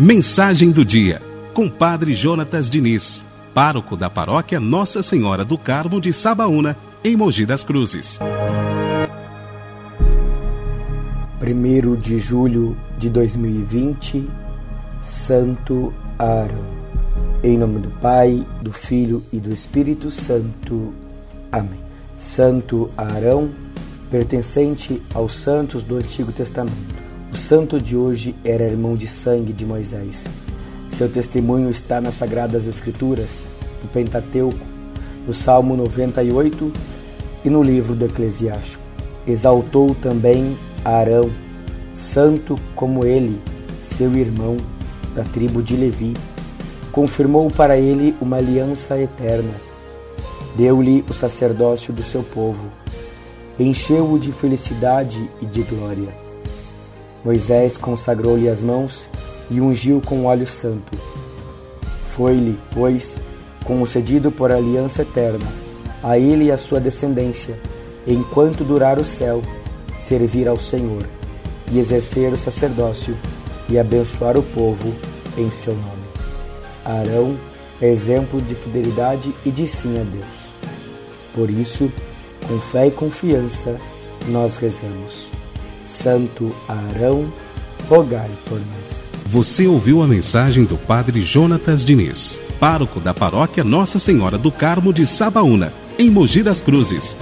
Mensagem do dia, com Padre Jonatas Diniz, pároco da paróquia Nossa Senhora do Carmo de Sabaúna, em Mogi das Cruzes. 1 de julho de 2020, Santo Arão. Em nome do Pai, do Filho e do Espírito Santo. Amém. Santo Arão, pertencente aos santos do Antigo Testamento o santo de hoje era irmão de sangue de Moisés. Seu testemunho está nas Sagradas Escrituras, no Pentateuco, no Salmo 98 e no livro do Eclesiástico. Exaltou também Arão, santo como ele, seu irmão, da tribo de Levi. Confirmou para ele uma aliança eterna. Deu-lhe o sacerdócio do seu povo. Encheu-o de felicidade e de glória Moisés consagrou-lhe as mãos e ungiu com óleo santo. Foi-lhe, pois, concedido por aliança eterna, a ele e à sua descendência, enquanto durar o céu, servir ao Senhor e exercer o sacerdócio e abençoar o povo em seu nome. Arão é exemplo de fidelidade e de sim a Deus. Por isso, com fé e confiança, nós rezamos. Santo Arão, rogai por nós. Você ouviu a mensagem do Padre Jonatas Diniz, pároco da paróquia Nossa Senhora do Carmo de Sabaúna, em Mogi das Cruzes.